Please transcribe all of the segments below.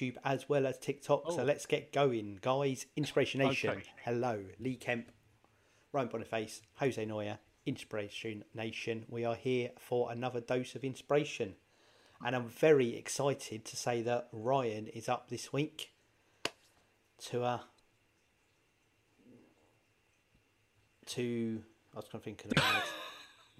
YouTube as well as TikTok. So Oh. let's get going, guys. Inspiration Nation. Okay. Hello, Lee Kemp, Ryan Boniface, Jose Noya. Inspiration Nation. We are here for another dose of inspiration, and I'm very excited to say that Ryan is up this week to uh to I was going to think of the word.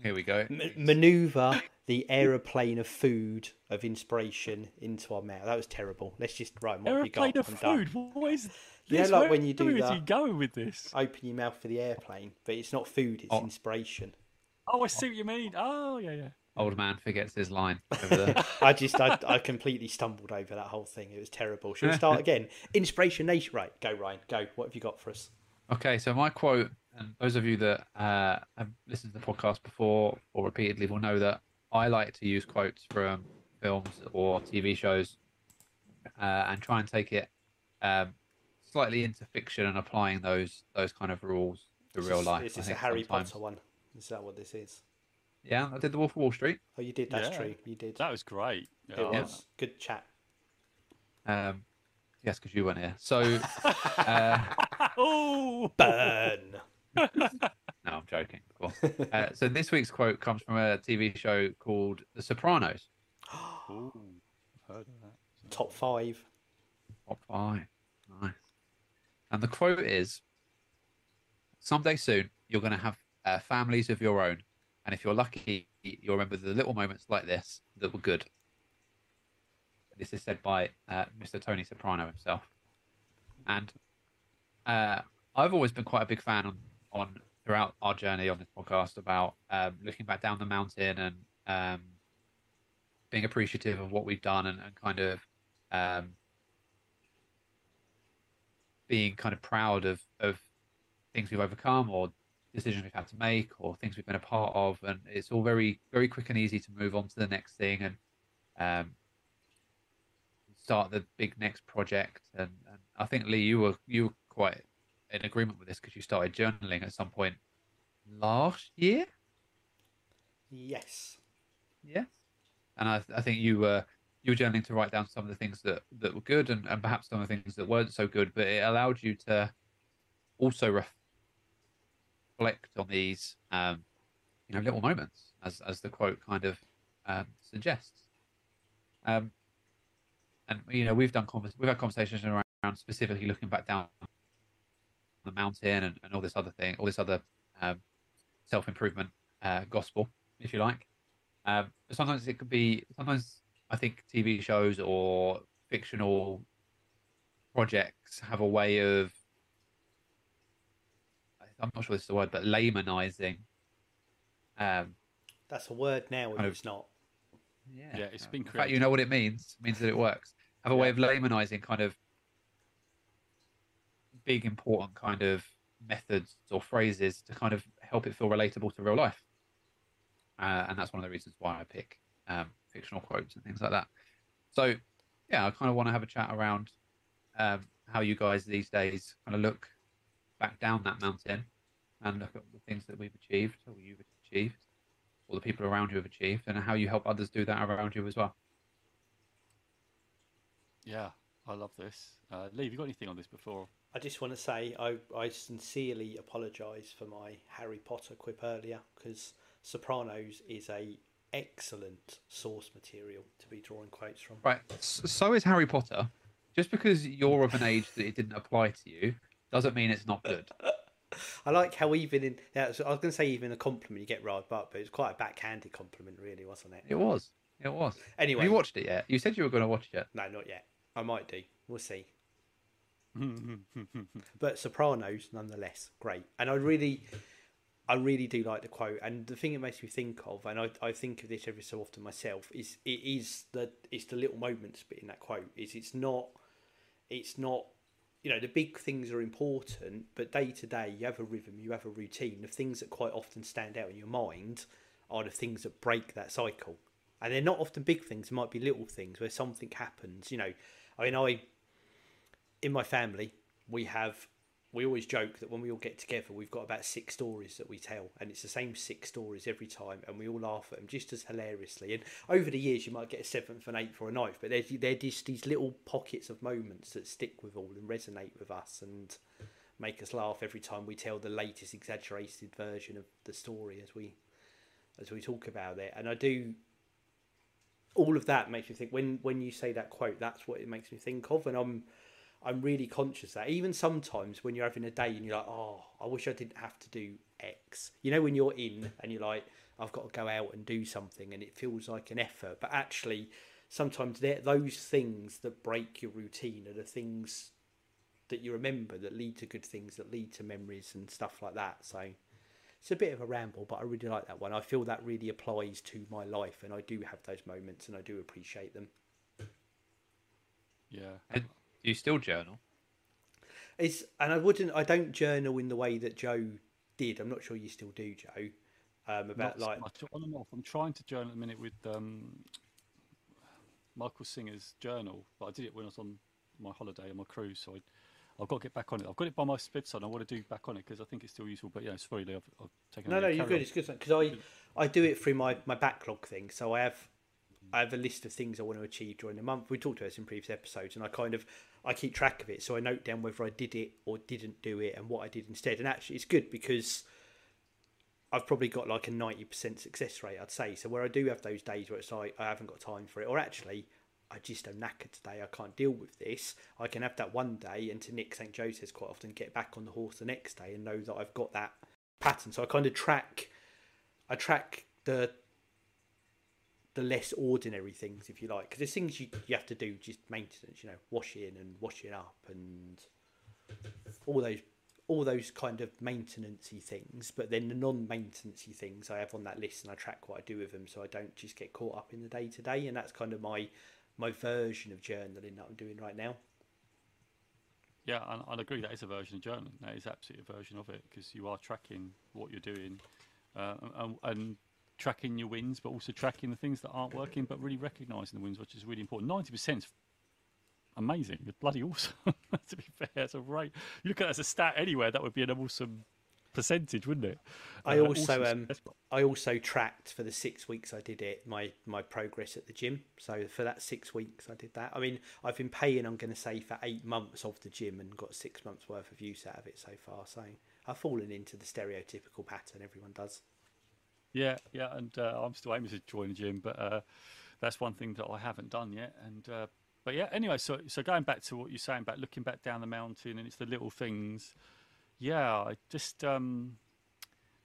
Here we go. M- maneuver the aeroplane of food of inspiration into our mouth. That was terrible. Let's just right. What have you got? Aeroplane of I'm done. food. What is You know, this? like Where- when you do where is that- he going with this? Open your mouth for the airplane, but it's not food. It's Oh. inspiration. Oh, I see what you mean. Oh, yeah, yeah. Old man forgets his line over there. I just I, I completely stumbled over that whole thing. It was terrible. Should we start again? Inspiration Nation. Right, go Ryan. Go. What have you got for us? okay, so my quote, and those of you that uh, have listened to the podcast before or repeatedly will know that I like to use quotes from films or TV shows uh, and try and take it um, slightly into fiction and applying those those kind of rules to Is real this- life. Is this a Harry sometimes. Potter one? Is that what this is? Yeah, I did the Wolf of Wall Street. Oh, you did. That's Yeah. true. You did. That was great. it Oh, was good chat. Um, yes, because you weren't here. So, uh, Oh, Burn. no, I'm joking. Of. Uh, so this week's quote comes from a TV show called The Sopranos. Ooh, heard of that. Top five. Top five. Nice. And the quote is Someday soon, you're going to have uh, families of your own. And if you're lucky, you'll remember the little moments like this that were good. This is said by uh, Mr. Tony Soprano himself. And uh, I've always been quite a big fan on, on throughout our journey on this podcast about um, looking back down the mountain and um, being appreciative of what we've done and, and kind of um, being kind of proud of of things we've overcome or decisions we've had to make or things we've been a part of. And it's all very very quick and easy to move on to the next thing and um start the big next project. And, and i think lee you were you were quite in agreement with this because you started journaling at some point last year Yes. Yeah. And I, I think you were you were journaling to write down some of the things that, that were good and, and perhaps some of the things that weren't so good, but it allowed you to also reflect on these um, you know little moments as as the quote kind of um, suggests. Um, and you know we've done convers- we've had conversations around, around specifically looking back down the mountain and, and all this other thing, all this other um, self improvement uh, gospel, if you like. Um, but sometimes it could be. Sometimes I think TV shows or fictional projects have a way of. I'm not sure this is the word, but laymanizing. Um, That's a word now, if of- it's not. yeah, Yeah, it's been The fact you know what it means It means that it works. Have a way of laymanizing kind of big, important kind of methods or phrases to kind of help it feel relatable to real life. Uh, and that's one of the reasons why I pick um, fictional quotes and things like that. So, yeah, I kind of want to have a chat around um, how you guys these days kind of look back down that mountain and look at the things that we've achieved or you've achieved or the people around you have achieved and how you help others do that around you as well. Yeah, I love this. Uh, Lee, have you got anything on this before? I just want to say I, I sincerely apologise for my Harry Potter quip earlier because Sopranos is a excellent source material to be drawing quotes from. Right. So is Harry Potter. Just because you're of an age that it didn't apply to you doesn't mean it's not good. I like how even in yeah, so I was going to say even a compliment you get right but but it's quite a backhanded compliment really wasn't it? It was. It was. Anyway, Have you watched it yet? You said you were going to watch it. Yet. No, not yet. I might do. We'll see. but Sopranos, nonetheless, great. And I really, I really do like the quote. And the thing it makes me think of, and I, I think of this every so often myself, is it is the it's the little moments bit in that quote. Is it's not, it's not, you know, the big things are important, but day to day you have a rhythm, you have a routine. The things that quite often stand out in your mind are the things that break that cycle. And they're not often big things. It might be little things where something happens. You know, I mean, I in my family we have we always joke that when we all get together, we've got about six stories that we tell, and it's the same six stories every time, and we all laugh at them just as hilariously. And over the years, you might get a seventh, and eighth, or a ninth, but they're, they're just these little pockets of moments that stick with all and resonate with us and make us laugh every time we tell the latest exaggerated version of the story as we as we talk about it. And I do all of that makes me think when when you say that quote, that's what it makes me think of, and I'm I'm really conscious that even sometimes when you're having a day and you're like, oh, I wish I didn't have to do X. You know, when you're in and you're like, I've got to go out and do something and it feels like an effort. But actually, sometimes those things that break your routine are the things that you remember that lead to good things, that lead to memories and stuff like that. So it's a bit of a ramble, but I really like that one. I feel that really applies to my life and I do have those moments and I do appreciate them. Yeah. And do you still journal? It's and I wouldn't. I don't journal in the way that Joe did. I'm not sure you still do, Joe. Um, about Not like much on and off. I'm trying to journal at the minute with um, Michael Singer's journal, but I did it when I was on my holiday on my cruise, so I, I've got to get back on it. I've got it by my bedside. I want to do back on it because I think it's still useful. But yeah, sorry, Lee, I've, I've taken. no, no, you're good. on. It's good because I I do it through my my backlog thing. So I have I have a list of things I want to achieve during the month. We talked about this in previous episodes, and I kind of I keep track of it. So I note down whether I did it or didn't do it, and what I did instead. And actually, it's good because I've probably got like a ninety percent success rate, I'd say. So where I do have those days where it's like I haven't got time for it, or actually I just am knackered today, I can't deal with this. I can have that one day, and to Nick St Joe says quite often, get back on the horse the next day and know that I've got that pattern. So I kind of track, I track the the less ordinary things, if you like, because there's things you you have to do, just maintenance, you know, washing and washing up and all those all those kind of maintenancey things. But then the non-maintenancey things I have on that list, and I track what I do with them, so I don't just get caught up in the day to day. And that's kind of my my version of journaling that I'm doing right now. Yeah, and I'd agree that is a version of journaling. That is absolutely a version of it because you are tracking what you're doing uh, and, and tracking your wins, but also tracking the things that aren't working, but really recognising the wins, which is really important. Ninety percent amazing. You're bloody awesome. to be fair, it's a right. You look at it as a stat anywhere, that would be an awesome percentage, wouldn't it? I Uh, also awesome um. I also tracked for the six weeks I did it my my progress at the gym. So for that six weeks I did that. I mean I've been paying I'm going to say for eight months of the gym and got six months worth of use out of it so far. So I've fallen into the stereotypical pattern everyone does. Yeah, yeah, and uh, I'm still aiming to join the gym, but uh, that's one thing that I haven't done yet. And uh, but yeah, anyway, so so going back to what you're saying about looking back down the mountain and it's the little things. Yeah, I just um,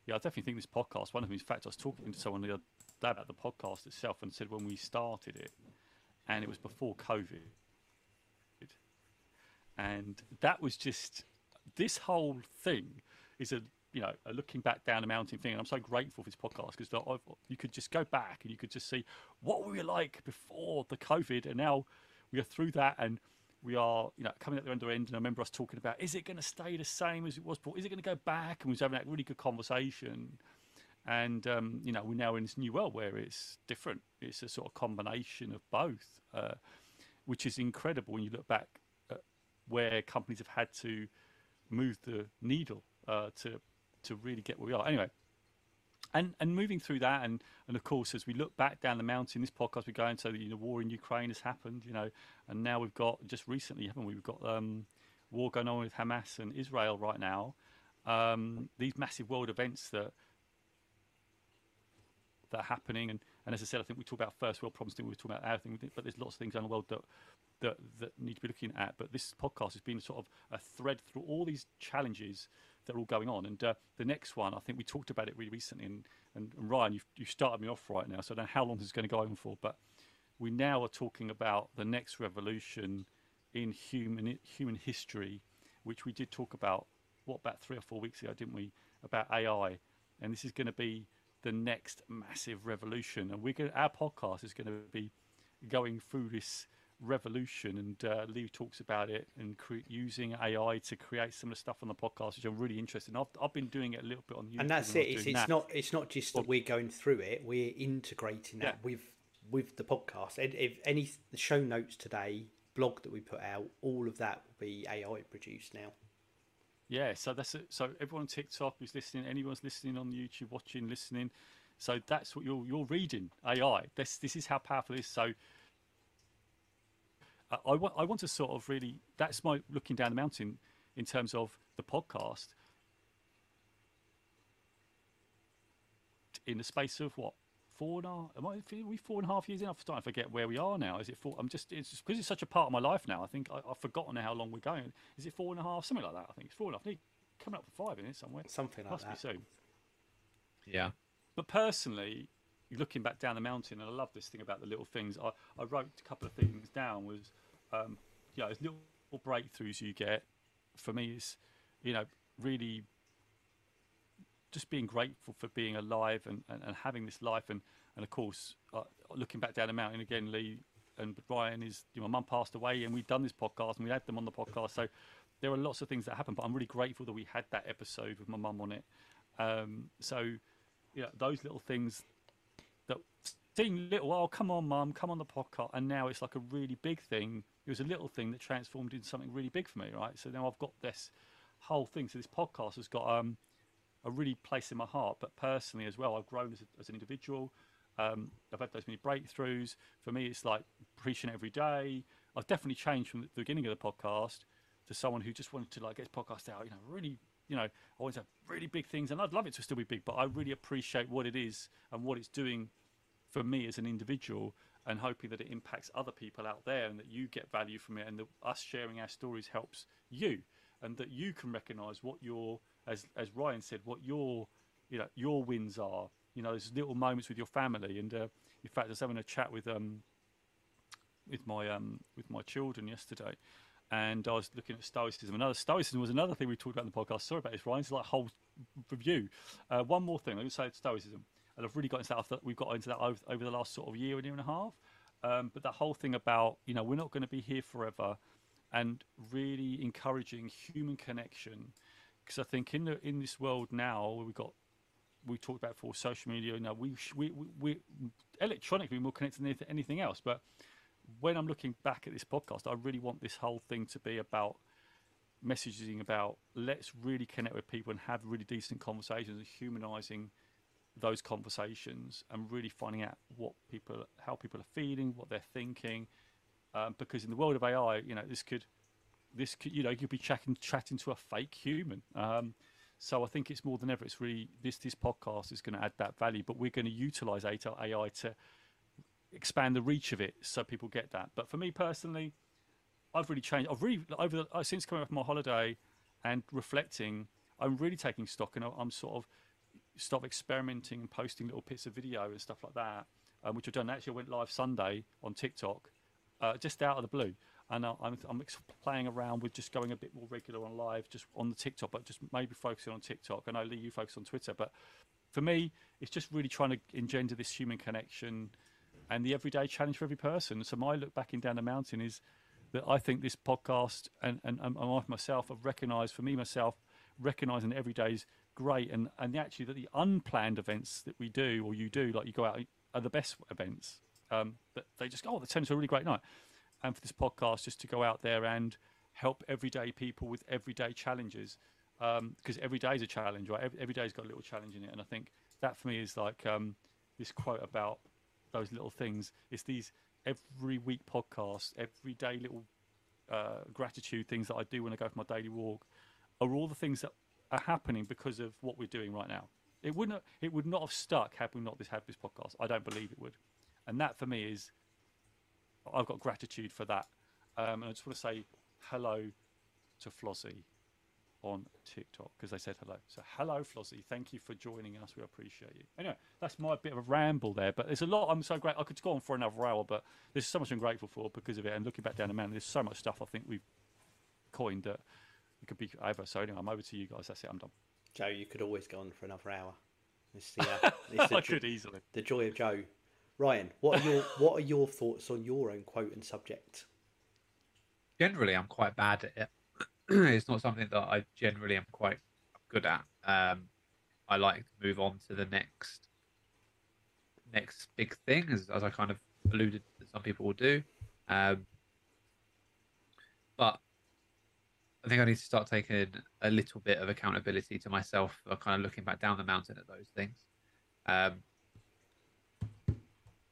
yeah, I definitely think this podcast. One of them, in fact, I was talking to someone the other day about the podcast itself and said when we started it, and it was before COVID, and that was just this whole thing is a you know looking back down the mountain thing and i'm so grateful for this podcast because you could just go back and you could just see what we were like before the covid and now we are through that and we are you know coming at the end of end and i remember us talking about is it going to stay the same as it was before? Is it going to go back? And we was having that really good conversation and um, you know we're now in this new world where it's different. It's a sort of combination of both uh, which is incredible when you look back at where companies have had to move the needle uh, to to really get where we are. Anyway, and and moving through that, and and of course, as we look back down the mountain, this podcast we're going to, you know, war in Ukraine has happened, you know, and now we've got just recently, haven't we? We've got um, war going on with Hamas and Israel right now. Um, these massive world events that that are happening, and, and as I said, I think we talk about first world problems, didn't we? we talk about our thing, but there's lots of things around the world that that that need to be looking at. But this podcast has been sort of a thread through all these challenges that are all going on. And uh, the next one, I think we talked about it really recently. And, and, and Ryan, you've, you started me off right now, so I don't know how long this is going to go on for. But we now are talking about the next revolution in human human history, which we did talk about what about three or four weeks ago, didn't we? About AI, and this is going to be the next massive revolution. And we're our podcast is going to be going through this revolution and uh, Lee talks about it and cre- using AI to create some of the stuff on the podcast which I'm really interested in. I've, I've been doing it a little bit on YouTube and that's it. It's, it's that. not it's not just that we're going through it. We're integrating that Yeah. with with the podcast. And if any the show notes today, blog that we put out, all of that will be AI produced now. Yeah, so that's it. So everyone on TikTok who's listening, anyone's listening on YouTube, watching, listening. So that's what you're you're reading AI. This this is how powerful it is. So I want I want to sort of really that's my looking down the mountain in terms of the podcast. In the space of what four and a half? Am I are we four and a half years in? I'm starting to forget where we are now. Is it four? I'm just it's just because it's such a part of my life now. I think I, I've forgotten how long we're going. Is it four and a half? Something like that. I think it's four and a half. Need coming up for five in it somewhere. Something like Must that. be soon. Yeah. But personally, looking back down the mountain, and I love this thing about the little things. I, I wrote a couple of things down. Was um, you know, little breakthroughs you get. For me, is you know really just being grateful for being alive and, and, and having this life, and and of course, uh, looking back down the mountain again, Lee and Ryan is you know, my mum passed away, and we've done this podcast, and we had them on the podcast, so. There are lots of things that happen, but I'm really grateful that we had that episode with my mum on it. Um, so, yeah, those little things that seem little. Oh, come on, mum, come on the podcast, and now it's like a really big thing. It was a little thing that transformed into something really big for me, right? So now I've got this whole thing. So this podcast has got um, a really place in my heart, but personally as well, I've grown as, a, as an individual. Um, I've had those many breakthroughs. For me, it's like preaching every day. I've definitely changed from the beginning of the podcast to someone who just wanted to like get podcast out. You know, really, you know, I to have really big things, and I'd love it to still be big, but I really appreciate what it is and what it's doing for me as an individual, and hoping that it impacts other people out there, and that you get value from it, and that us sharing our stories helps you, and that you can recognise what your, as as Ryan said, what your, you know, your wins are. You know, those little moments with your family, and uh, in fact, I was having a chat with um with my um with my children yesterday, and I was looking at stoicism. Another stoicism was another thing we talked about in the podcast. Sorry about this, Ryan. It's like whole review. Uh, one more thing. Let me say stoicism, and I've really got into that. We've got into that over, over the last sort of year, and year and a half. Um, but that whole thing about you know we're not going to be here forever, and really encouraging human connection, because I think in the in this world now we've got we talked about for social media. You know, we we we, we electronically more connected than anything- anything else, but when I'm looking back at this podcast, I really want this whole thing to be about messaging about let's really connect with people and have really decent conversations and humanizing those conversations and really finding out what people how people are feeling what they're thinking um, because in the world of ai you know this could this could you know you could be chatting chatting to a fake human um, so i think it's more than ever it's really this this podcast is going to add that value but we're going to utilize ai to expand the reach of it so people get that. But for me personally, I've really changed. I've really over the, since coming off my holiday and reflecting, I'm really taking stock and I'm sort of stop experimenting and posting little bits of video and stuff like that, um, which I've done. Actually, I went live Sunday on TikTok, uh, just out of the blue. And I'm, I'm playing around with just going a bit more regular on live, just on the TikTok, but just maybe focusing on TikTok. I know Lee, you focus on Twitter, but for me, it's just really trying to engender this human connection and the everyday challenge for every person. So my look back in down the mountain is that I think this podcast and and, and myself have recognised for me myself recognising every day is great and and actually that the unplanned events that we do or you do like you go out are the best events. Um, that they just go, oh, that turns into a really great night. And for this podcast, just to go out there and help everyday people with everyday challenges because every day is a challenge, right? Every, every day's got a little challenge in it, and I think that for me is like um, this quote about those little things. It's these every week podcasts, everyday little uh, gratitude things that I do when I go for my daily walk, are all the things that are happening because of what we're doing right now. It wouldn't. It would not have stuck had we not this had this podcast. I don't believe it would, and that for me is. I've got gratitude for that, um, and I just want to say hello to Flossie on TikTok because they said hello. So hello, Flossie. Thank you for joining us. We appreciate you. Anyway, that's my bit of a ramble there, but there's a lot. I'm so great. I could go on for another hour, but there's so much I'm grateful for because of it. And looking back down the mountain, there's so much stuff I think we've coined that it could be over. So anyway, I'm over to you guys. That's it. I'm done. Joe, you could always go on for another hour. It's the, uh, it's the, I jo- could easily. the joy of Joe. Ryan, what are your what are your thoughts on your own quote and subject? generally I'm quite bad at it. it's not something that I generally am quite good at. Um, I like to move on to the next next big thing, as, as I kind of alluded that some people will do. Um, but I think I need to start taking a little bit of accountability to myself for kind of looking back down the mountain at those things. Um,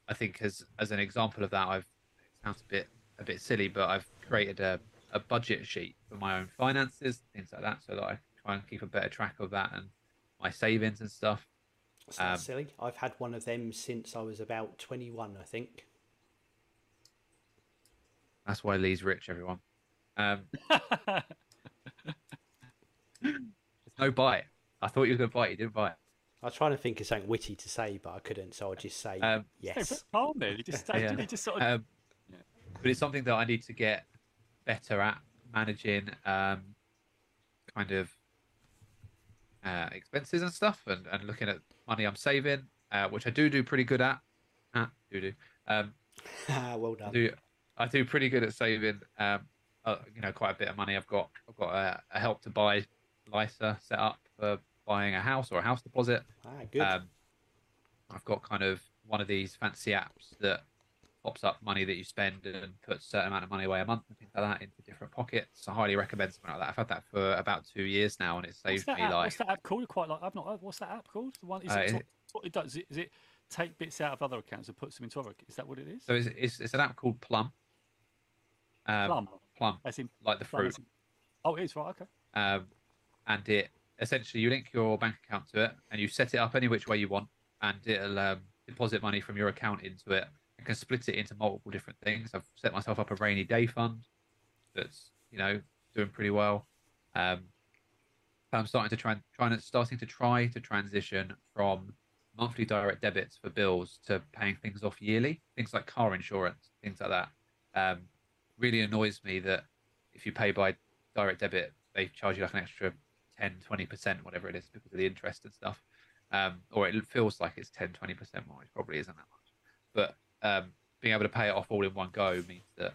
I think as as an example of that, I've it sounds a bit a bit silly, but I've created a, a budget sheet for my own finances, things like that, so that I try and keep a better track of that and my savings and stuff. Um, silly. I've had one of them since I was about 21, I think. That's why Lee's rich, everyone. Um, there's no bite. I thought you were going to bite. You didn't bite. I was trying to think of something witty to say, but I couldn't, so I'll just say Um, yes. calm there. He just. Yeah. He just sort of. Um, Yeah. But it's something that I need to get better at managing, um, kind of uh, expenses and stuff, and, and looking at money I'm saving, uh, which I do do pretty good at. Ah, do do. Um, well I done. do I do pretty good at saving. Um, uh, you know, quite a bit of money. I've got I've got a, a help to buy LISA set up for buying a house or a house deposit. Ah, good. Um, I've got kind of one of these fancy apps that pops up money that you spend and puts a certain amount of money away a month and things like that into different pockets. I highly recommend something like that. I've had that for about two years now, and it what's saves that, me app? like what's that app called? Quite like I've not. heard- What's that app called? The one is Uh, it, is it- what it does? Is it take bits out of other accounts and puts them into other? Is that what it is? so. It's, it's, it's an app called Plum. Um, Plum, Plum, as in like the fruit. in- Oh, it is right. Okay. um, and it essentially you link your bank account to it and you set it up any which way you want and it'll um, deposit money from your account into it and can split it into multiple different things i've set myself up a rainy day fund that's you know doing pretty well um, i'm starting to try trying to starting to try to transition from monthly direct debits for bills to paying things off yearly things like car insurance things like that um, really annoys me that if you pay by direct debit, they charge you like an extra 10, 20%, whatever it is, because of the interest and stuff. Um, or it feels like it's 10, 20% more. It probably isn't that much. But um, being able to pay it off all in one go means that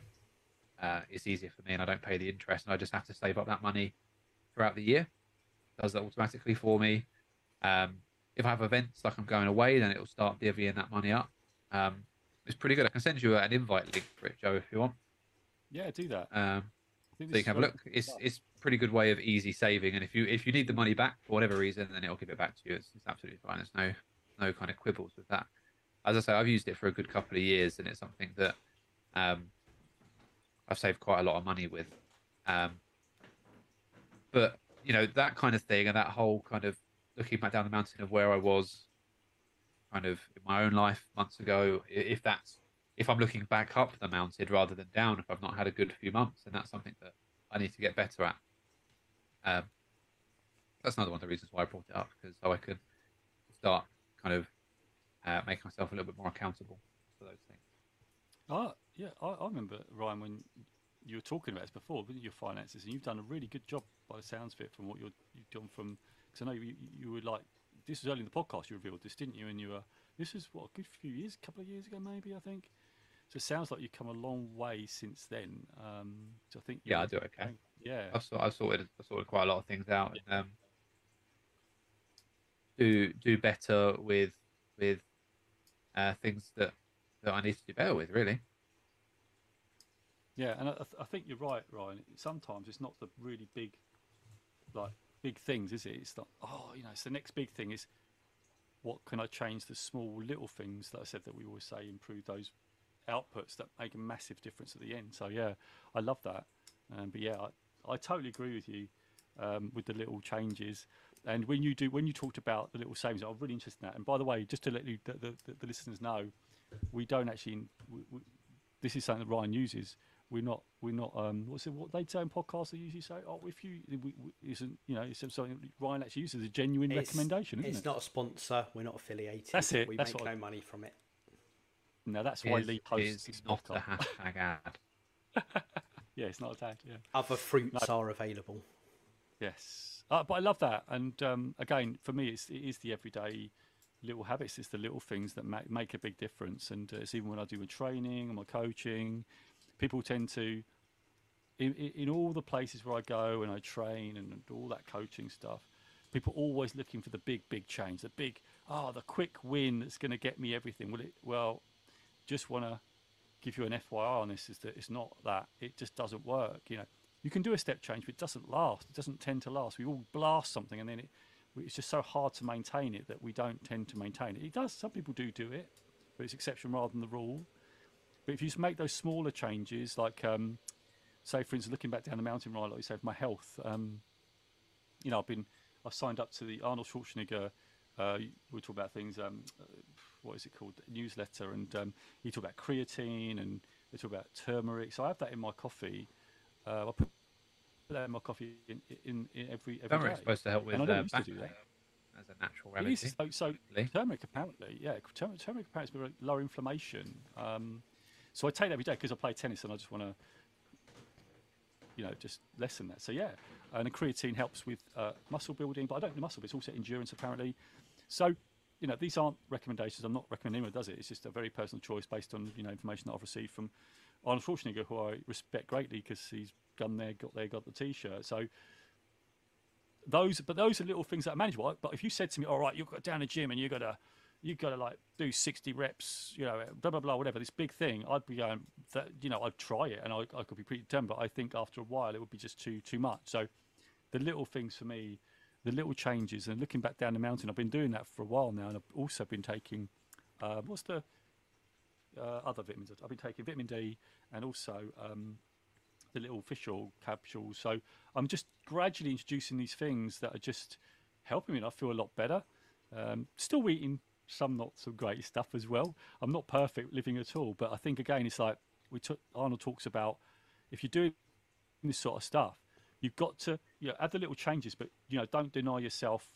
uh, it's easier for me and I don't pay the interest and I just have to save up that money throughout the year. It does that automatically for me. Um, if I have events like I'm going away, then it'll start divvying that money up. Um, it's pretty good. I can send you an invite link for it, Joe, if you want. Yeah, do that. Um, so you can have a look. It's stuff. it's a pretty good way of easy saving, and if you if you need the money back for whatever reason, then it'll give it back to you. It's, it's absolutely fine. There's no no kind of quibbles with that. As I say, I've used it for a good couple of years, and it's something that um, I've saved quite a lot of money with. Um, but you know that kind of thing, and that whole kind of looking back down the mountain of where I was, kind of in my own life months ago. If that's if I'm looking back up the mountain rather than down, if I've not had a good few months, and that's something that I need to get better at. Um, that's another one of the reasons why I brought it up because so I could start kind of uh, making myself a little bit more accountable for those things. Oh, yeah, I, I remember Ryan when you were talking about this before, with your finances, and you've done a really good job by the sounds of it from what you're, you've done from. Because I know you, you were like, this was early in the podcast you revealed this, didn't you? And you were, this was what a good few years, a couple of years ago, maybe I think. So it sounds like you've come a long way since then. Um, so I think Yeah, I do okay. Yeah, I've, sort, I've sorted I've sorted quite a lot of things out and um, do do better with with uh, things that that I need to do better with. Really, Yeah, and I, I think you're right, Ryan. Sometimes it's not the really big, like big things, is it? It's not. Oh, you know, it's the next big thing is what can I change the small little things that I said that we always say improve those outputs that make a massive difference at the end. So yeah, I love that. Um, but yeah, I, I totally agree with you um, with the little changes. And when you do, when you talked about the little savings, I'm really interested in that. And by the way, just to let you, the, the, the listeners know, we don't actually. We, we, this is something that Ryan uses. We're not. We're not. Um, what's it? What they say in podcasts? They usually say, "Oh, if you we, isn't, you know, it's something Ryan actually uses a genuine It's- recommendation, isn't It's it?" not a sponsor. We're not affiliated. That's it, We that's make what I- no money from it. No, that's why is, Lee posts this is not a hashtag ad. Yeah, it's not a tag. Yeah. Other fruits are available. Yes, uh, but I love that. And um, again, for me, it's, it is the everyday little habits. It's the little things that make, make a big difference. And uh, it's even when I do my training and my coaching, people tend to, in, in, in all the places where I go and I train and all that coaching stuff, people are always looking for the big, big change, the big, oh, the quick win that's going to get me everything. Well, it, well, just want to give you an FYI on this is that it's not that. It just doesn't work. You know, you can do a step change, but it doesn't last. It doesn't tend to last. We all blast something, and then it, it's just so hard to maintain it that we don't tend to maintain it. It does. Some people do do it, but it's exception rather than the rule. But if you just make those smaller changes, like um, say, for instance, looking back down the mountain ride, like you say, for my health, um, you know, I've been I've signed up to the Arnold Schwarzenegger. Uh, we talk about things. Um, what is it called? Newsletter, and um, you talk about creatine, and they talk about turmeric. So I have that in my coffee. Uh, I put that in my coffee in, in, in every every Turmeric's day. supposed to help with And I uh, used to back do that. as a natural It remedy. is. So, so Really? turmeric apparently, yeah, turmeric, turmeric apparently is lower inflammation. Um, so I take that every day because I play tennis and I just want to, you know, just lessen that. So yeah, and the creatine helps with uh, muscle building, but I don't do muscle, but it's also endurance apparently. So you know, these aren't recommendations. I'm not recommending anyone does it. It's just a very personal choice based on you know information that I've received from Arnold Schwarzenegger, who I respect greatly because he's gone there, got there, got the T-shirt. So those, but those are little things that are manageable. But if you said to me, "All right, you've got down the gym and you've got to, you've got to like do 60 reps, you know, blah blah blah, whatever, this big thing," I'd be going, that, you know, I'd try it and I, I could be pretty determined. But I think after a while, it would be just too too much. So the little things for me, the little changes, and looking back down the mountain, I've been doing that for a while now, and I've also been taking, uh, what's the uh, other vitamins? I've been taking vitamin D and also um, the little fish oil capsules. So I'm just gradually introducing these things that are just helping me, and I feel a lot better. Um, still eating some not so great stuff as well. I'm not perfect living at all, but I think again, it's like we took Arnold talks about if you're doing this sort of stuff, you've got to you know add the little changes, but you know don't deny yourself,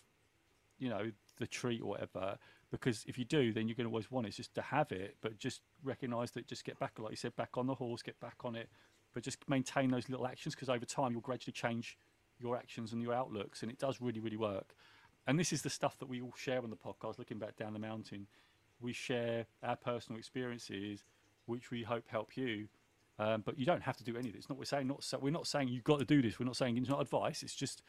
you know the treat or whatever. Because if you do, then you're going to always want it. It's just to have it, but just recognise that. Just get back, like you said, back on the horse, get back on it, but just maintain those little actions because over time you'll gradually change your actions and your outlooks, and it does really, really work. And this is the stuff that we all share on the podcast. Looking back down the mountain, we share our personal experiences, which we hope help you. Um, but you don't have to do any of this. Not we're saying not so, we're not saying you've got to do this. We're not saying it's not advice. It's just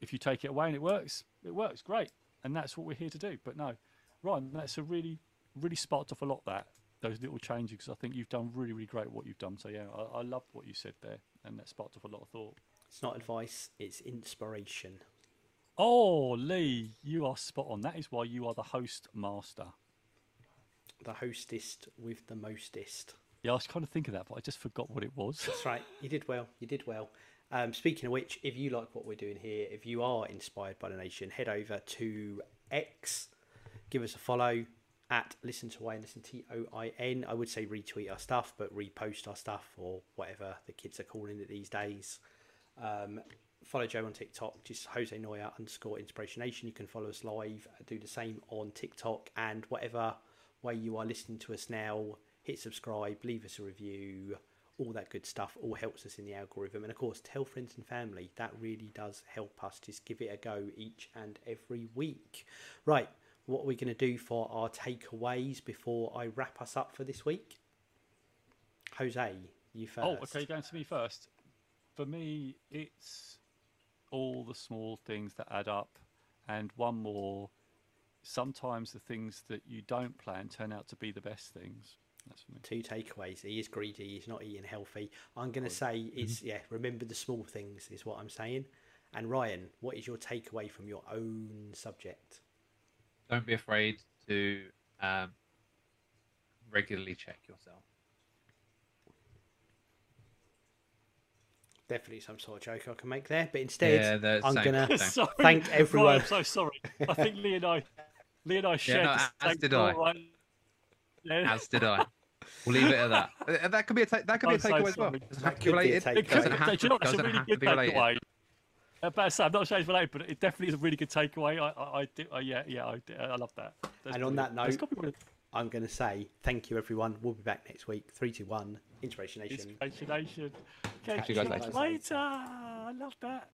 if you take it away and it works, it works great, and that's what we're here to do. But no, Ryan, that's a really, really sparked off a lot that those little changes because I think you've done really, really great what you've done. So yeah, I, I loved what you said there, and that sparked off a lot of thought. It's not advice, it's inspiration. Oh, Lee, you are spot on. That is why you are the host master. The hostest with the mostest. Yeah, I was trying to think of that, but I just forgot what it was. That's right. You did well. You did well. Um, speaking of which, if you like what we're doing here, if you are inspired by the nation, head over to X, give us a follow at listen to Wayne, listen T O I N. I would say retweet our stuff, but repost our stuff or whatever the kids are calling it these days. Um, follow Joe on TikTok, just Jose Noya underscore Inspiration Nation. You can follow us live, do the same on TikTok, and whatever way you are listening to us now, hit subscribe, leave us a review, all that good stuff. All helps us in the algorithm, and of course, tell friends and family. That really does help us. Just give it a go each and every week. Right, what are we going to do for our takeaways before I wrap us up for this week? Jose, you first. Oh, okay, going to me first. For me, it's all the small things that add up, and one more. Sometimes the things that you don't plan turn out to be the best things. That's for me. Two takeaways. He is greedy. He's not eating healthy. I'm going to say it's yeah. Remember the small things is what I'm saying. And Ryan, what is your takeaway from your own subject? Don't be afraid to um, regularly check yourself. Definitely some sort of joke I can make there, but instead Yeah, I'm gonna same. sorry, thank Ryan, everyone. I'm so sorry. I think Lee and I, Lee and I shared no, the as same did I. right? Yeah. As did I. We'll leave it at that. Uh, That could be a ta- that could be a I'm so takeaway as well. sorry. Doesn't have to be could be a related. takeaway. It doesn't have to, it's a doesn't really have to good be related. takeaway. Uh, I say, I'm not sure it's related, but it definitely is a really good takeaway. I, I, I do, uh, yeah, yeah, I, do- I love that. That's And on that note, got to be one of I'm going to say thank you everyone. We'll be back next week. Three, two, one. Inspiration Nation. Inspiration Nation. Catch Catch you you guys guys later. later. I love that.